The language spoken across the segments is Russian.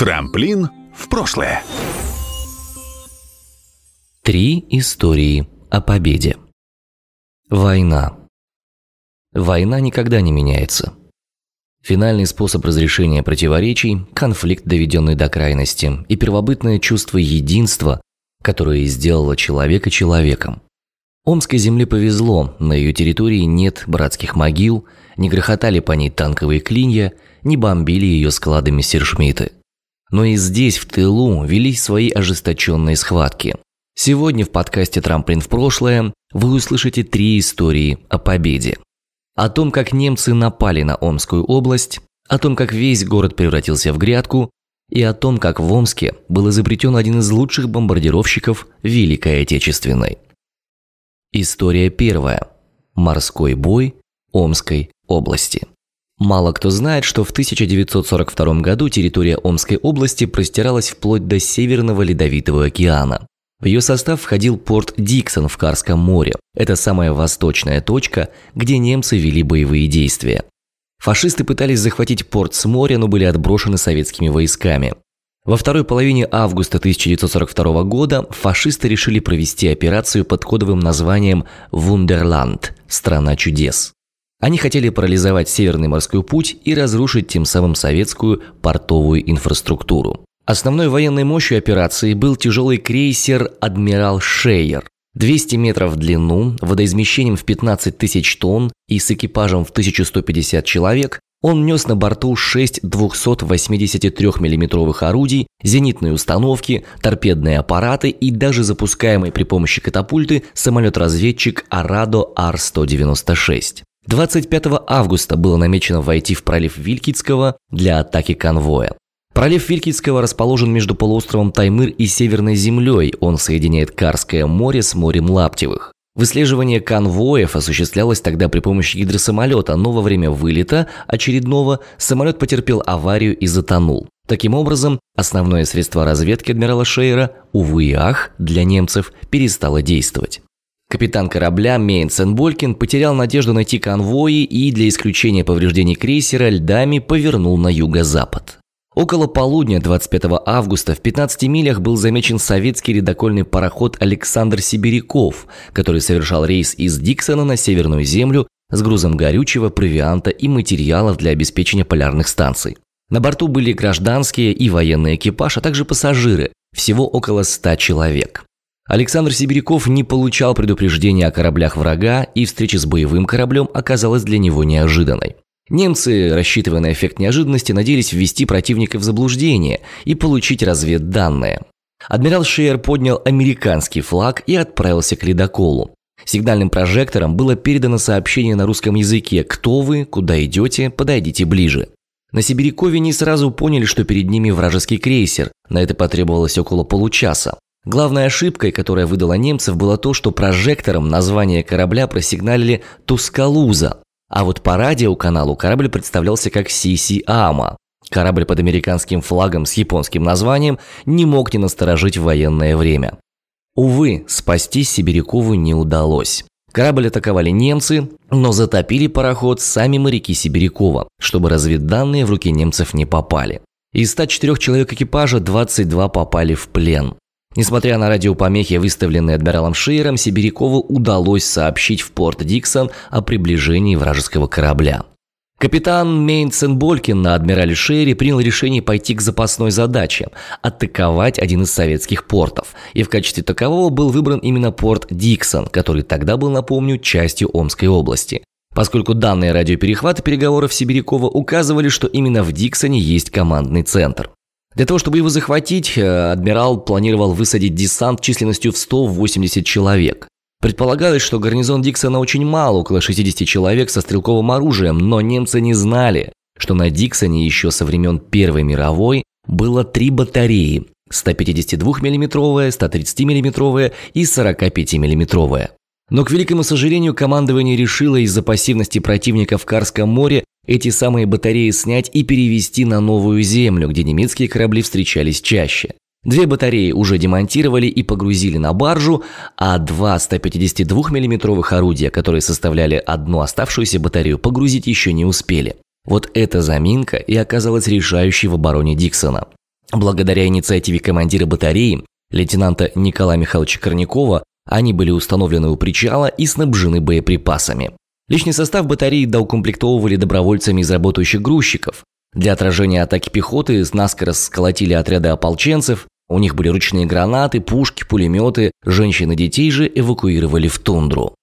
Трамплин в прошлое. Три истории о победе. Война. Война никогда не меняется. Финальный способ разрешения противоречий – конфликт, доведенный до крайности, и первобытное чувство единства, которое сделало человека человеком. Омской земле повезло, на ее территории нет братских могил, не грохотали по ней танковые клинья, не бомбили ее складами сершмиты. Но и здесь, в тылу, велись свои ожесточенные схватки. Сегодня в подкасте «Трамплин в прошлое» вы услышите три истории о победе. О том, как немцы напали на Омскую область, о том, как весь город превратился в грядку, и о том, как в Омске был изобретен один из лучших бомбардировщиков Великой Отечественной. История первая. Морской бой Омской области. Мало кто знает, что в 1942 году территория Омской области простиралась вплоть до Северного Ледовитого океана. В ее состав входил порт Диксон в Карском море. Это самая восточная точка, где немцы вели боевые действия. Фашисты пытались захватить порт с моря, но были отброшены советскими войсками. Во второй половине августа 1942 года фашисты решили провести операцию под кодовым названием «Вундерланд» – «Страна чудес». Они хотели парализовать Северный морской путь и разрушить тем самым советскую портовую инфраструктуру. Основной военной мощью операции был тяжелый крейсер «Адмирал Шейер». 200 метров в длину, водоизмещением в 15 тысяч тонн и с экипажем в 1150 человек, он нес на борту 6 283 миллиметровых орудий, зенитные установки, торпедные аппараты и даже запускаемый при помощи катапульты самолет-разведчик «Арадо Ар-196». 25 августа было намечено войти в пролив Вилькицкого для атаки конвоя. Пролив Вилькицкого расположен между полуостровом Таймыр и Северной землей. Он соединяет Карское море с морем Лаптевых. Выслеживание конвоев осуществлялось тогда при помощи гидросамолета, но во время вылета очередного самолет потерпел аварию и затонул. Таким образом, основное средство разведки адмирала Шейера, увы и ах, для немцев перестало действовать. Капитан корабля Мейнсен Болькин потерял надежду найти конвои и для исключения повреждений крейсера льдами повернул на юго-запад. Около полудня 25 августа в 15 милях был замечен советский ледокольный пароход «Александр Сибиряков», который совершал рейс из Диксона на Северную Землю с грузом горючего, провианта и материалов для обеспечения полярных станций. На борту были гражданские и военный экипаж, а также пассажиры, всего около 100 человек. Александр Сибиряков не получал предупреждения о кораблях врага, и встреча с боевым кораблем оказалась для него неожиданной. Немцы, рассчитывая на эффект неожиданности, надеялись ввести противника в заблуждение и получить разведданные. Адмирал Шейер поднял американский флаг и отправился к ледоколу. Сигнальным прожектором было передано сообщение на русском языке «Кто вы? Куда идете? Подойдите ближе». На Сибирякове не сразу поняли, что перед ними вражеский крейсер. На это потребовалось около получаса. Главной ошибкой, которая выдала немцев, было то, что прожектором название корабля просигналили «Тускалуза». А вот по радиоканалу корабль представлялся как «Сиси Ама». Корабль под американским флагом с японским названием не мог не насторожить в военное время. Увы, спасти Сибирякову не удалось. Корабль атаковали немцы, но затопили пароход сами моряки Сибирякова, чтобы разведданные в руки немцев не попали. Из 104 человек экипажа 22 попали в плен. Несмотря на радиопомехи, выставленные адмиралом Шейером, Сибирякову удалось сообщить в порт Диксон о приближении вражеского корабля. Капитан Мейнсен Болькин на адмирале Шейере принял решение пойти к запасной задаче – атаковать один из советских портов. И в качестве такового был выбран именно порт Диксон, который тогда был, напомню, частью Омской области. Поскольку данные радиоперехвата переговоров Сибирякова указывали, что именно в Диксоне есть командный центр. Для того, чтобы его захватить, э, адмирал планировал высадить десант численностью в 180 человек. Предполагалось, что гарнизон Диксона очень мал, около 60 человек со стрелковым оружием, но немцы не знали, что на Диксоне еще со времен Первой мировой было три батареи – 152 миллиметровая 130 миллиметровая и 45 миллиметровая Но, к великому сожалению, командование решило из-за пассивности противника в Карском море эти самые батареи снять и перевести на новую землю, где немецкие корабли встречались чаще. Две батареи уже демонтировали и погрузили на баржу, а два 152 миллиметровых орудия, которые составляли одну оставшуюся батарею, погрузить еще не успели. Вот эта заминка и оказалась решающей в обороне Диксона. Благодаря инициативе командира батареи, лейтенанта Николая Михайловича Корнякова, они были установлены у причала и снабжены боеприпасами. Личный состав батареи доукомплектовывали добровольцами из работающих грузчиков. Для отражения атаки пехоты наскоро сколотили отряды ополченцев, у них были ручные гранаты, пушки, пулеметы, женщин и детей же эвакуировали в тундру.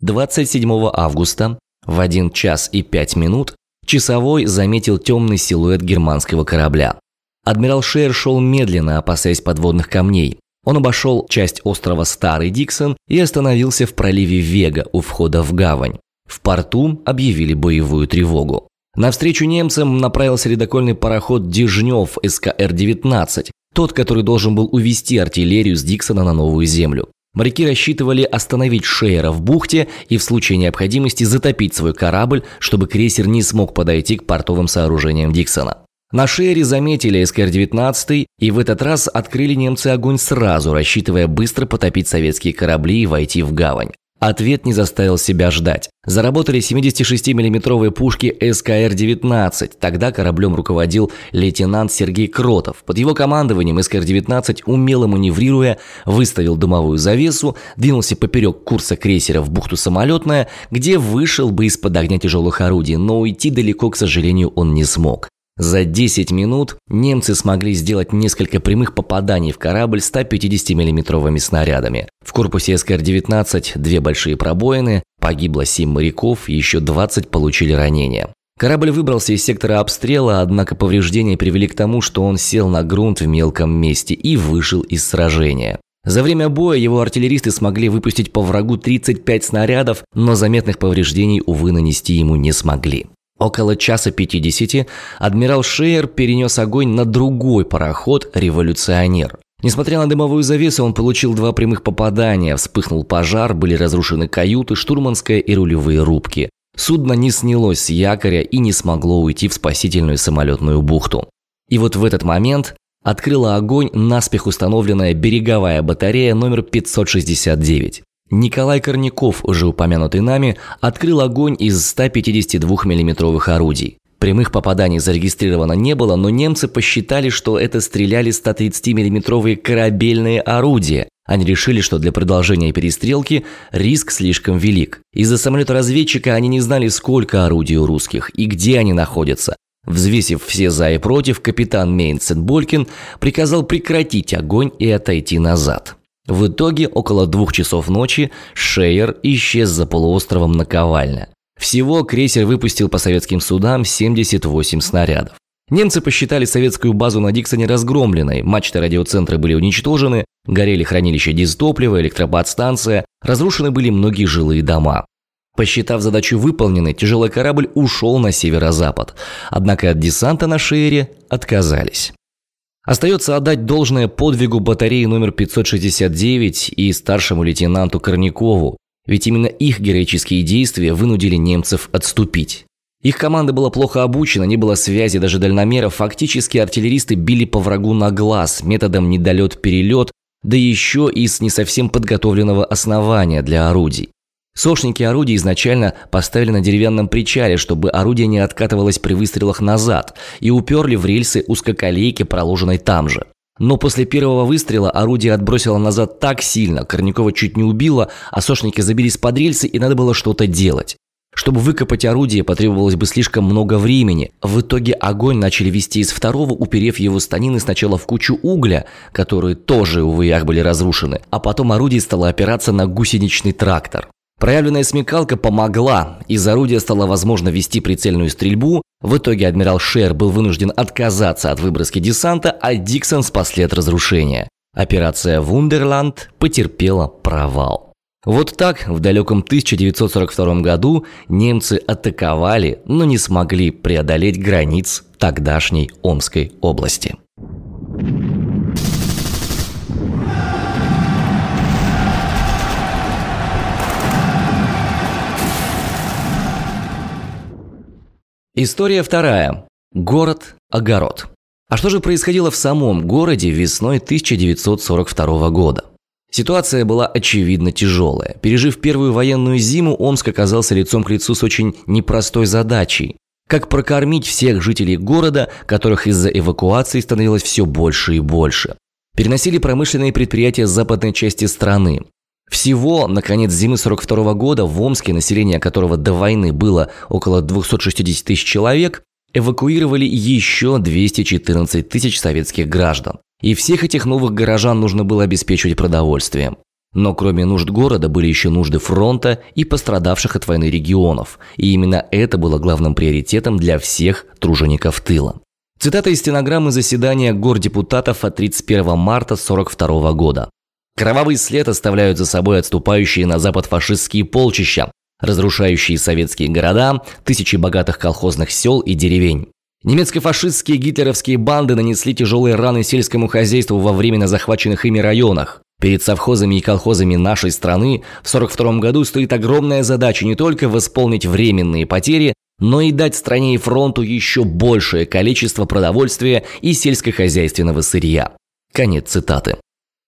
27 августа в 1 час и 5 минут часовой заметил темный силуэт германского корабля. Адмирал Шейер шел медленно, опасаясь подводных камней. Он обошел часть острова Старый Диксон и остановился в проливе Вега у входа в гавань. В порту объявили боевую тревогу. Навстречу немцам направился ледокольный пароход «Дежнев» СКР-19, тот, который должен был увести артиллерию с Диксона на новую землю. Моряки рассчитывали остановить Шейера в бухте и в случае необходимости затопить свой корабль, чтобы крейсер не смог подойти к портовым сооружениям Диксона. На Шейере заметили СКР-19 и в этот раз открыли немцы огонь сразу, рассчитывая быстро потопить советские корабли и войти в гавань. Ответ не заставил себя ждать. Заработали 76 миллиметровые пушки СКР-19. Тогда кораблем руководил лейтенант Сергей Кротов. Под его командованием СКР-19, умело маневрируя, выставил дымовую завесу, двинулся поперек курса крейсера в бухту Самолетная, где вышел бы из-под огня тяжелых орудий, но уйти далеко, к сожалению, он не смог. За 10 минут немцы смогли сделать несколько прямых попаданий в корабль 150 миллиметровыми снарядами. В корпусе СКР-19 две большие пробоины, погибло 7 моряков, еще 20 получили ранения. Корабль выбрался из сектора обстрела, однако повреждения привели к тому, что он сел на грунт в мелком месте и вышел из сражения. За время боя его артиллеристы смогли выпустить по врагу 35 снарядов, но заметных повреждений, увы, нанести ему не смогли. Около часа 50 адмирал Шейер перенес огонь на другой пароход «Революционер». Несмотря на дымовую завесу, он получил два прямых попадания, вспыхнул пожар, были разрушены каюты, штурманская и рулевые рубки. Судно не снялось с якоря и не смогло уйти в спасительную самолетную бухту. И вот в этот момент открыла огонь наспех установленная береговая батарея номер 569. Николай Корняков, уже упомянутый нами, открыл огонь из 152 миллиметровых орудий. Прямых попаданий зарегистрировано не было, но немцы посчитали, что это стреляли 130 миллиметровые корабельные орудия. Они решили, что для продолжения перестрелки риск слишком велик. Из-за самолета-разведчика они не знали, сколько орудий у русских и где они находятся. Взвесив все за и против, капитан Мейнсен Болькин приказал прекратить огонь и отойти назад. В итоге около двух часов ночи Шейер исчез за полуостровом Наковальня. Всего крейсер выпустил по советским судам 78 снарядов. Немцы посчитали советскую базу на Диксоне разгромленной, мачты радиоцентра были уничтожены, горели хранилища дистоплива, электроподстанция, разрушены были многие жилые дома. Посчитав задачу выполненной, тяжелый корабль ушел на северо-запад, однако от десанта на Шейере отказались. Остается отдать должное подвигу батареи номер 569 и старшему лейтенанту Корнякову, ведь именно их героические действия вынудили немцев отступить. Их команда была плохо обучена, не было связи, даже дальномеров. Фактически артиллеристы били по врагу на глаз методом недолет-перелет, да еще и с не совсем подготовленного основания для орудий. Сошники орудий изначально поставили на деревянном причале, чтобы орудие не откатывалось при выстрелах назад, и уперли в рельсы узкоколейки, проложенной там же. Но после первого выстрела орудие отбросило назад так сильно, Корнякова чуть не убило, а сошники забились под рельсы и надо было что-то делать. Чтобы выкопать орудие, потребовалось бы слишком много времени. В итоге огонь начали вести из второго, уперев его станины сначала в кучу угля, которые тоже, увы, ях были разрушены, а потом орудие стало опираться на гусеничный трактор. Проявленная смекалка помогла, из орудия стало возможно вести прицельную стрельбу. В итоге адмирал Шер был вынужден отказаться от выброски десанта, а Диксон спасли от разрушения. Операция «Вундерланд» потерпела провал. Вот так в далеком 1942 году немцы атаковали, но не смогли преодолеть границ тогдашней Омской области. История вторая. Город-огород. А что же происходило в самом городе весной 1942 года? Ситуация была очевидно тяжелая. Пережив первую военную зиму, Омск оказался лицом к лицу с очень непростой задачей. как прокормить всех жителей города, которых из-за эвакуации становилось все больше и больше. Переносили промышленные предприятия с западной части страны. Всего на конец зимы 42 года в Омске, население которого до войны было около 260 тысяч человек, эвакуировали еще 214 тысяч советских граждан. И всех этих новых горожан нужно было обеспечивать продовольствием. Но кроме нужд города были еще нужды фронта и пострадавших от войны регионов. И именно это было главным приоритетом для всех тружеников тыла. Цитата из стенограммы заседания гордепутатов от 31 марта 1942 года. Кровавый след оставляют за собой отступающие на запад фашистские полчища, разрушающие советские города, тысячи богатых колхозных сел и деревень. Немецко-фашистские гитлеровские банды нанесли тяжелые раны сельскому хозяйству во временно захваченных ими районах. Перед совхозами и колхозами нашей страны в 1942 году стоит огромная задача не только восполнить временные потери, но и дать стране и фронту еще большее количество продовольствия и сельскохозяйственного сырья. Конец цитаты.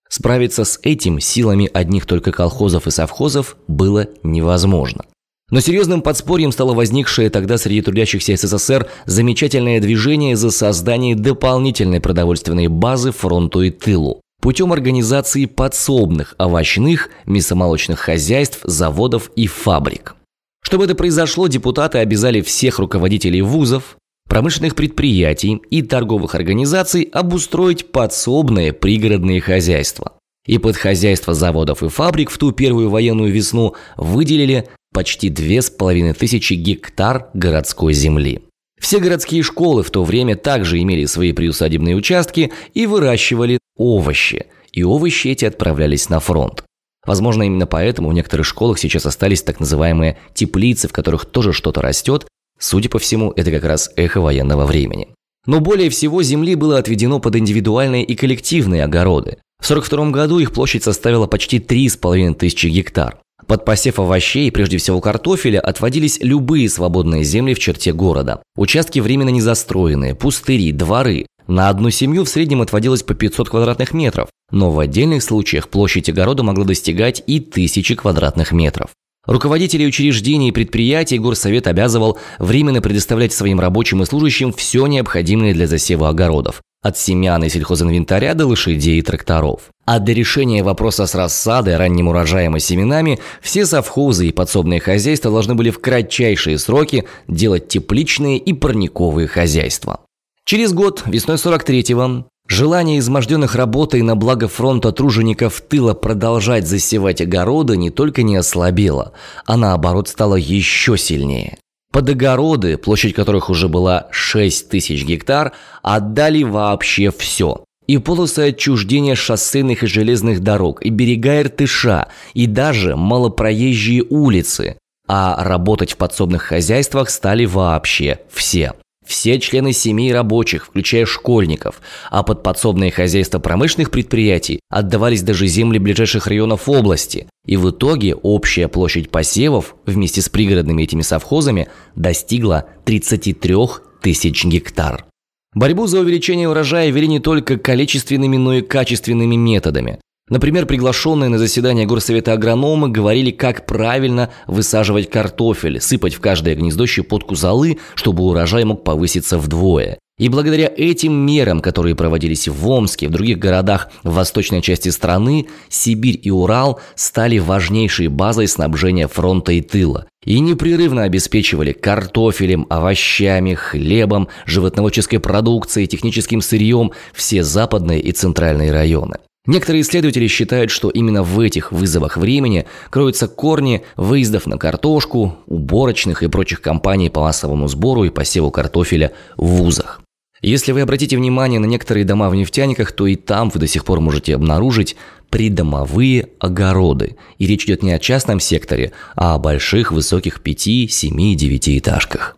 Справиться с этим силами одних только колхозов и совхозов было невозможно. Но серьезным подспорьем стало возникшее тогда среди трудящихся СССР замечательное движение за создание дополнительной продовольственной базы фронту и тылу путем организации подсобных овощных, мясомолочных хозяйств, заводов и фабрик. Чтобы это произошло, депутаты обязали всех руководителей вузов, промышленных предприятий и торговых организаций обустроить подсобные пригородные хозяйства. И под хозяйство заводов и фабрик в ту первую военную весну выделили почти две с половиной тысячи гектар городской земли. Все городские школы в то время также имели свои приусадебные участки и выращивали овощи. И овощи эти отправлялись на фронт. Возможно, именно поэтому в некоторых школах сейчас остались так называемые теплицы, в которых тоже что-то растет, Судя по всему, это как раз эхо военного времени. Но более всего земли было отведено под индивидуальные и коллективные огороды. В 1942 году их площадь составила почти 3,5 тысячи гектар. Под посев овощей, прежде всего картофеля, отводились любые свободные земли в черте города. Участки временно незастроенные, пустыри, дворы. На одну семью в среднем отводилось по 500 квадратных метров, но в отдельных случаях площадь огорода могла достигать и тысячи квадратных метров. Руководителей учреждений и предприятий горсовет обязывал временно предоставлять своим рабочим и служащим все необходимое для засева огородов. От семян и сельхозинвентаря до лошадей и тракторов. А для решения вопроса с рассадой, ранним урожаем и семенами все совхозы и подсобные хозяйства должны были в кратчайшие сроки делать тепличные и парниковые хозяйства. Через год, весной 43-го, Желание изможденных работой на благо фронта тружеников тыла продолжать засевать огороды не только не ослабело, а наоборот стало еще сильнее. Под огороды, площадь которых уже была 6 тысяч гектар, отдали вообще все. И полосы отчуждения шоссейных и железных дорог, и берега Иртыша, и даже малопроезжие улицы. А работать в подсобных хозяйствах стали вообще все. Все члены семей рабочих, включая школьников, а под подсобные хозяйства промышленных предприятий отдавались даже земли ближайших районов области. И в итоге общая площадь посевов вместе с пригородными этими совхозами достигла 33 тысяч гектар. Борьбу за увеличение урожая вели не только количественными, но и качественными методами. Например, приглашенные на заседание горсовета агрономы говорили, как правильно высаживать картофель, сыпать в каждое гнездо щепотку золы, чтобы урожай мог повыситься вдвое. И благодаря этим мерам, которые проводились в Омске, в других городах в восточной части страны, Сибирь и Урал стали важнейшей базой снабжения фронта и тыла и непрерывно обеспечивали картофелем, овощами, хлебом, животноводческой продукцией, техническим сырьем все западные и центральные районы. Некоторые исследователи считают, что именно в этих вызовах времени кроются корни выездов на картошку, уборочных и прочих компаний по массовому сбору и посеву картофеля в вузах. Если вы обратите внимание на некоторые дома в нефтяниках, то и там вы до сих пор можете обнаружить придомовые огороды. И речь идет не о частном секторе, а о больших высоких 5, 7, 9 этажках.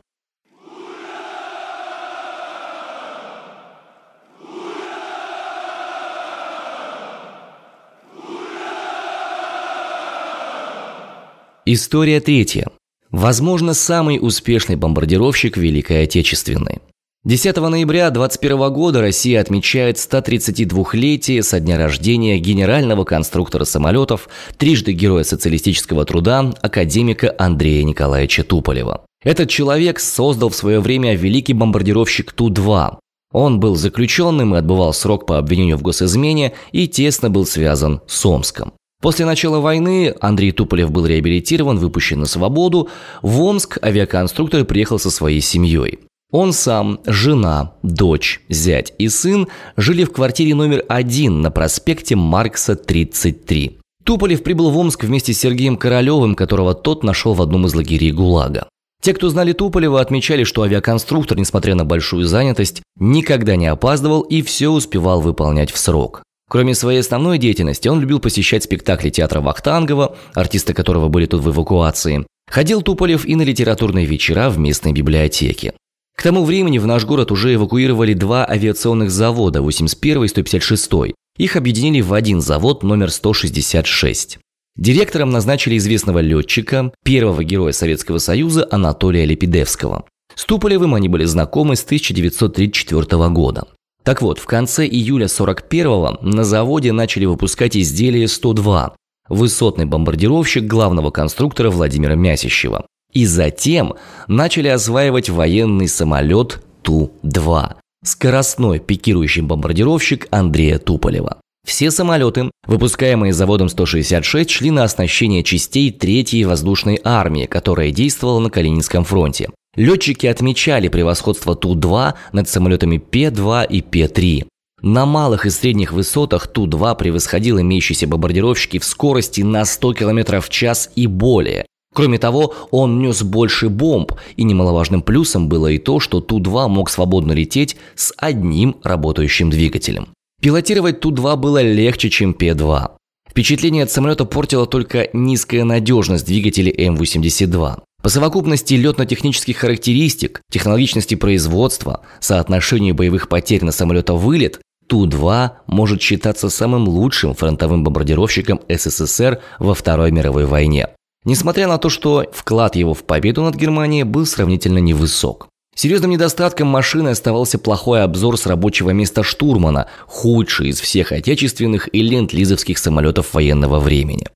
История третья. Возможно, самый успешный бомбардировщик Великой Отечественной. 10 ноября 2021 года Россия отмечает 132-летие со дня рождения генерального конструктора самолетов, трижды Героя социалистического труда, академика Андрея Николаевича Туполева. Этот человек создал в свое время великий бомбардировщик Ту-2. Он был заключенным и отбывал срок по обвинению в госизмене и тесно был связан с Омском. После начала войны Андрей Туполев был реабилитирован, выпущен на свободу. В Омск авиаконструктор приехал со своей семьей. Он сам, жена, дочь, зять и сын жили в квартире номер один на проспекте Маркса, 33. Туполев прибыл в Омск вместе с Сергеем Королевым, которого тот нашел в одном из лагерей ГУЛАГа. Те, кто знали Туполева, отмечали, что авиаконструктор, несмотря на большую занятость, никогда не опаздывал и все успевал выполнять в срок. Кроме своей основной деятельности, он любил посещать спектакли театра Вахтангова, артисты которого были тут в эвакуации. Ходил Туполев и на литературные вечера в местной библиотеке. К тому времени в наш город уже эвакуировали два авиационных завода 81 и 156. Их объединили в один завод номер 166. Директором назначили известного летчика, первого героя Советского Союза Анатолия Лепидевского. С Туполевым они были знакомы с 1934 года. Так вот, в конце июля 41-го на заводе начали выпускать изделие 102, высотный бомбардировщик главного конструктора Владимира Мясищева. И затем начали осваивать военный самолет Ту-2, скоростной пикирующий бомбардировщик Андрея Туполева. Все самолеты, выпускаемые заводом 166, шли на оснащение частей 3-й воздушной армии, которая действовала на Калининском фронте. Летчики отмечали превосходство Ту-2 над самолетами Пе-2 и Пе-3. На малых и средних высотах Ту-2 превосходил имеющиеся бомбардировщики в скорости на 100 км в час и более. Кроме того, он нес больше бомб, и немаловажным плюсом было и то, что Ту-2 мог свободно лететь с одним работающим двигателем. Пилотировать Ту-2 было легче, чем Пе-2. Впечатление от самолета портила только низкая надежность двигателей М-82. По совокупности летно-технических характеристик, технологичности производства, соотношению боевых потерь на самолета-вылет, Ту-2 может считаться самым лучшим фронтовым бомбардировщиком СССР во Второй мировой войне. Несмотря на то, что вклад его в победу над Германией был сравнительно невысок. Серьезным недостатком машины оставался плохой обзор с рабочего места штурмана, худший из всех отечественных и ленд-лизовских самолетов военного времени.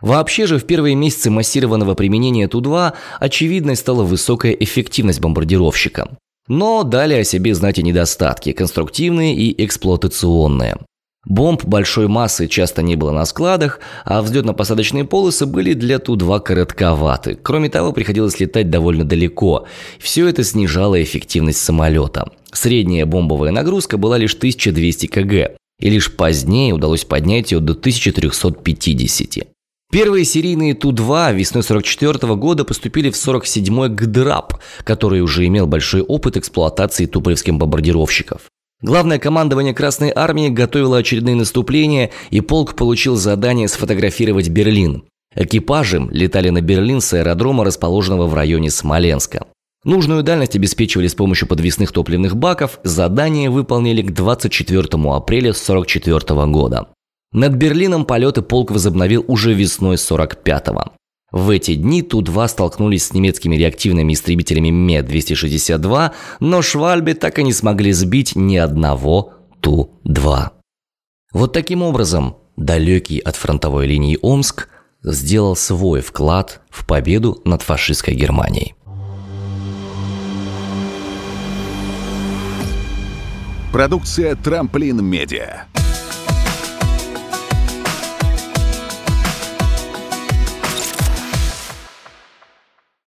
Вообще же в первые месяцы массированного применения Ту-2 очевидной стала высокая эффективность бомбардировщика. Но дали о себе знать и недостатки, конструктивные и эксплуатационные. Бомб большой массы часто не было на складах, а взлетно-посадочные полосы были для Ту-2 коротковаты. Кроме того, приходилось летать довольно далеко. Все это снижало эффективность самолета. Средняя бомбовая нагрузка была лишь 1200 кг, и лишь позднее удалось поднять ее до 1350. Первые серийные Ту-2 весной 44 года поступили в 47-й ГДРАП, который уже имел большой опыт эксплуатации туполевских бомбардировщиков. Главное командование Красной Армии готовило очередные наступления, и полк получил задание сфотографировать Берлин. Экипажи летали на Берлин с аэродрома, расположенного в районе Смоленска. Нужную дальность обеспечивали с помощью подвесных топливных баков, задание выполнили к 24 апреля 1944 года. Над Берлином полеты полк возобновил уже весной 45-го. В эти дни Ту-2 столкнулись с немецкими реактивными истребителями Ме-262, но Швальбе так и не смогли сбить ни одного Ту-2. Вот таким образом далекий от фронтовой линии Омск сделал свой вклад в победу над фашистской Германией. Продукция «Трамплин Медиа».